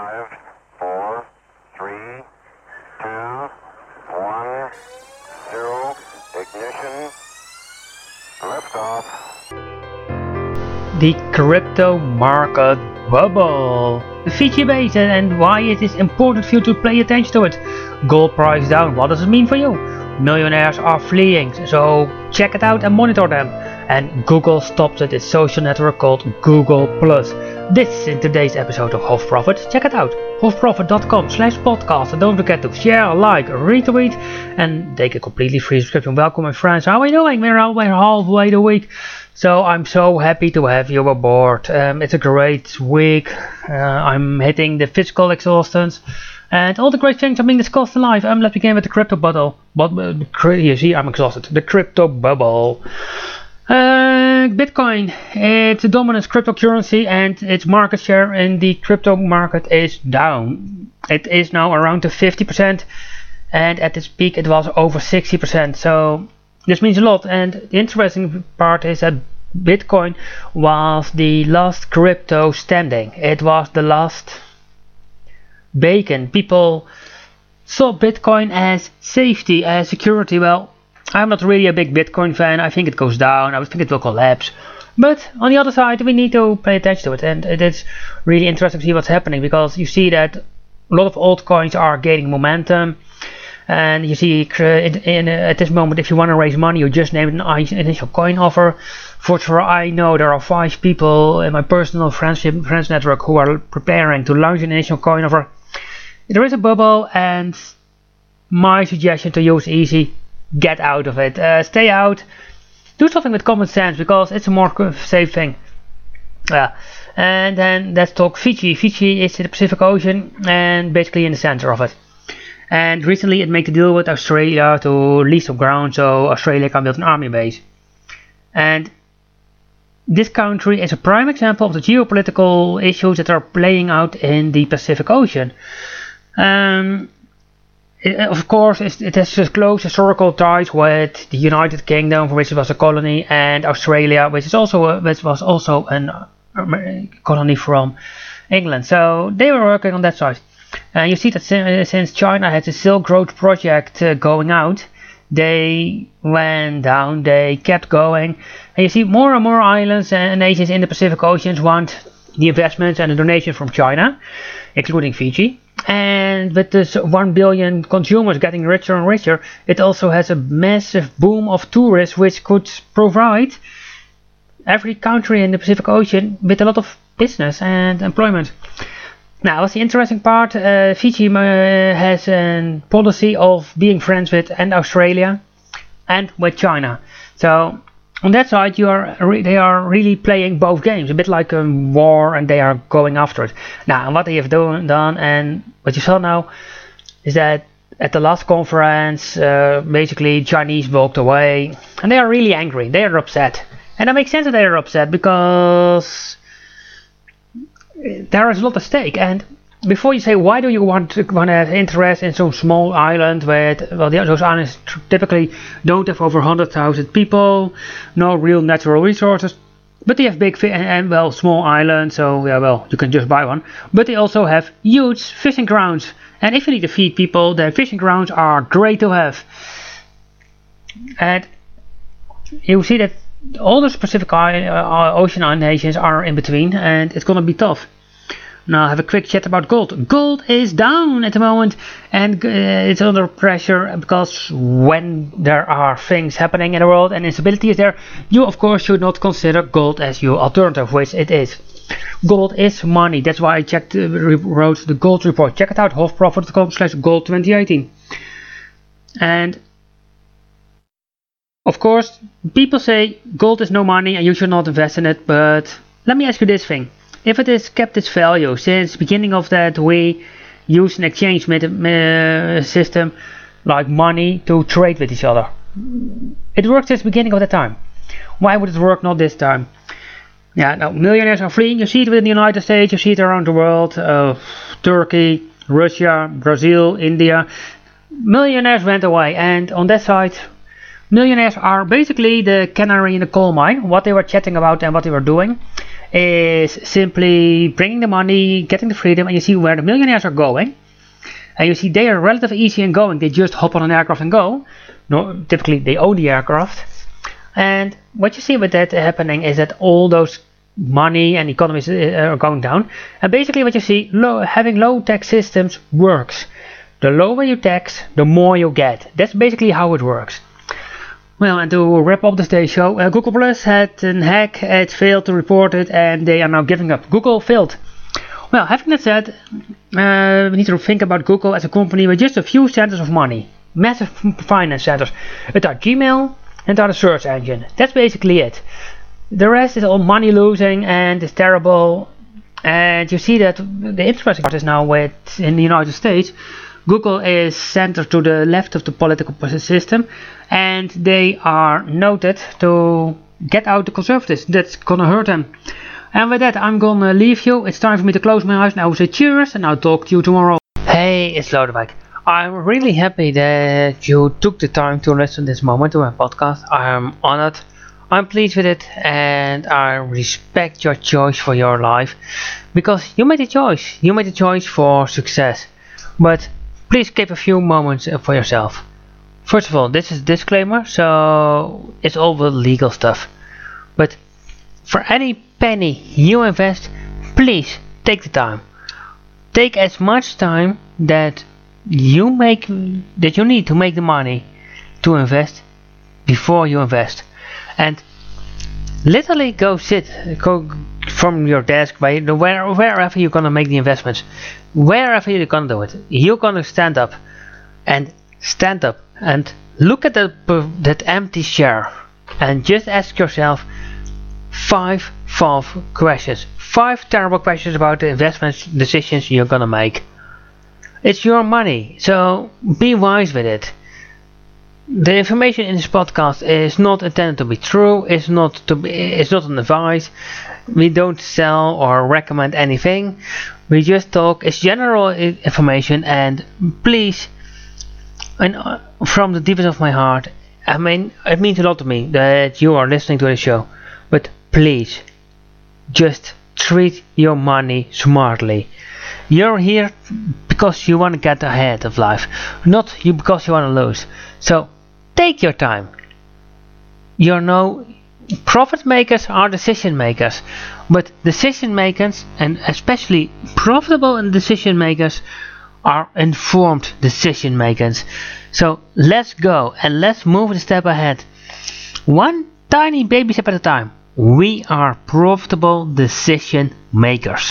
Five, four, three, two, one, zero. Ignition. Liftoff. the crypto market bubble. The Fiji base and why it is important for you to pay attention to it. Gold price down, what does it mean for you? Millionaires are fleeing, so check it out and monitor them. And Google stops at its social network called Google Plus. This is in today's episode of Half Profit. Check it out, halfprofit.com slash podcast. And don't forget to share, like, retweet, and take a completely free subscription. Welcome my friends, how are you doing? We're halfway, halfway the week. So I'm so happy to have you aboard. Um, it's a great week. Uh, I'm hitting the physical exhaustion, and all the great things are being discussed live. Um, let's begin with the crypto bubble. But uh, you see, I'm exhausted. The crypto bubble. Uh, Bitcoin, it's a dominant cryptocurrency, and its market share in the crypto market is down. It is now around to 50%, and at its peak it was over 60%. So this means a lot and the interesting part is that bitcoin was the last crypto standing it was the last beacon people saw bitcoin as safety as security. Well i'm not really a big bitcoin fan. I think it goes down. I think it will collapse. But on the other side we need to pay attention to it. And it is really interesting to see what's happening because you see that a lot of altcoins are gaining momentum. And you see at this moment if you want to raise money you just name an initial coin offer. For sure I know there are five people in my personal friendship friends network who are preparing to launch an initial coin offer there is a bubble and my suggestion to you is easy. Get out of it. Uh, stay out. Do something with common sense because it's a more safe thing. Yeah and then let's talk Fiji. Fiji is in the Pacific Ocean and basically in the center of it. And recently it made a deal with Australia to lease some ground so Australia can build an army base. And this country is a prime example of the geopolitical issues that are playing out in the Pacific Ocean. Um, it, of course, it has close historical ties with the United Kingdom, which was a colony, and Australia, which is also a, which was also a colony from England. So they were working on that side. And you see that since China had the Silk Road project uh, going out, they went down, they kept going. And you see more and more islands and nations in the Pacific Oceans want the investments and the donations from China, including Fiji. And with this 1 billion consumers getting richer and richer, it also has a massive boom of tourists which could provide every country in the Pacific Ocean with a lot of business and employment. Now, what's the interesting part? Uh, Fiji uh, has a policy of being friends with and Australia and with China. So on that side, you are they are really playing both games, a bit like a war, and they are going after it. Now, what they have done, done and what you saw now is that at the last conference, uh, basically Chinese walked away, and they are really angry. They are upset, and that makes sense that they are upset because there is a lot at stake. And before you say why do you want to want have interest in some small island where well those islands typically don't have over 100,000 people, no real natural resources, but they have big and, and, well small islands, so yeah well you can just buy one. But they also have huge fishing grounds, and if you need to feed people, the fishing grounds are great to have. And you see that all the Pacific uh, Ocean Island nations are in between, and it's gonna be tough. Now have a quick chat about gold. Gold is down at the moment, and uh, it's under pressure because when there are things happening in the world and instability is there, you of course should not consider gold as your alternative, which it is. Gold is money. That's why I checked, uh, wrote the gold report. Check it out, halfprofit.com slash gold 2018. And of course, people say gold is no money and you should not invest in it, but let me ask you this thing. If it is kept its value since beginning of that we use an exchange system like money to trade with each other. It worked since the beginning of the time. Why would it work not this time? Yeah, now millionaires are fleeing. You see it within the United States, you see it around the world. Uh, Turkey, Russia, Brazil, India. Millionaires went away, and on that side, millionaires are basically the canary in the coal mine, what they were chatting about and what they were doing. Is simply bringing the money, getting the freedom, and you see where the millionaires are going. And you see they are relatively easy in going. They just hop on an aircraft and go. No, typically they own the aircraft. And what you see with that happening is that all those money and economies uh, are going down. And basically what you see, low, having low tax systems works. The lower you tax, the more you get. That's basically how it works. Well, and to wrap up today's show, uh, Google Plus had a hack, it failed to report it, and they are now giving up. Google failed. Well, having that said, uh, we need to think about Google as a company with just a few centers of money. Massive finance centers. It are Gmail and the search engine. That's basically it. The rest is all money losing and it's terrible. And you see that the interesting part is now with in the United States, Google is centered to the left of the political system, and they are noted to get out the conservatives. That's gonna hurt them. And with that, I'm gonna leave you. It's time for me to close my eyes and I will say cheers, and I'll talk to you tomorrow. Hey, it's Lodewijk. I'm really happy that you took the time to listen this moment to my podcast. I'm honored. I'm pleased with it and I respect your choice for your life because you made a choice. You made a choice for success. But please keep a few moments uh, for yourself. First of all, this is a disclaimer, so it's all the legal stuff. But for any penny you invest, please take the time. Take as much time that you make that you need to make the money to invest before you invest. And literally go sit go from your desk where, wherever you're gonna make the investments. Wherever you're gonna do it you're gonna stand up and stand up and look at that that empty chair and just ask yourself five five questions five terrible questions about the investment decisions you're gonna make. It's your money so be wise with it the information in this podcast is not intended to be true. It's not to be. It's not an advice. We don't sell or recommend anything. We just talk. It's general information, and please, and uh, from the deepest of my heart, I mean, it means a lot to me that you are listening to the show. But please, just treat your money smartly. You're here because you want to get ahead of life, not you because you want to lose. So Take your time. You know, profit makers are decision makers, but decision makers, and especially profitable decision makers, are informed decision makers. So let's go and let's move a step ahead. One tiny baby step at a time. We are profitable decision makers.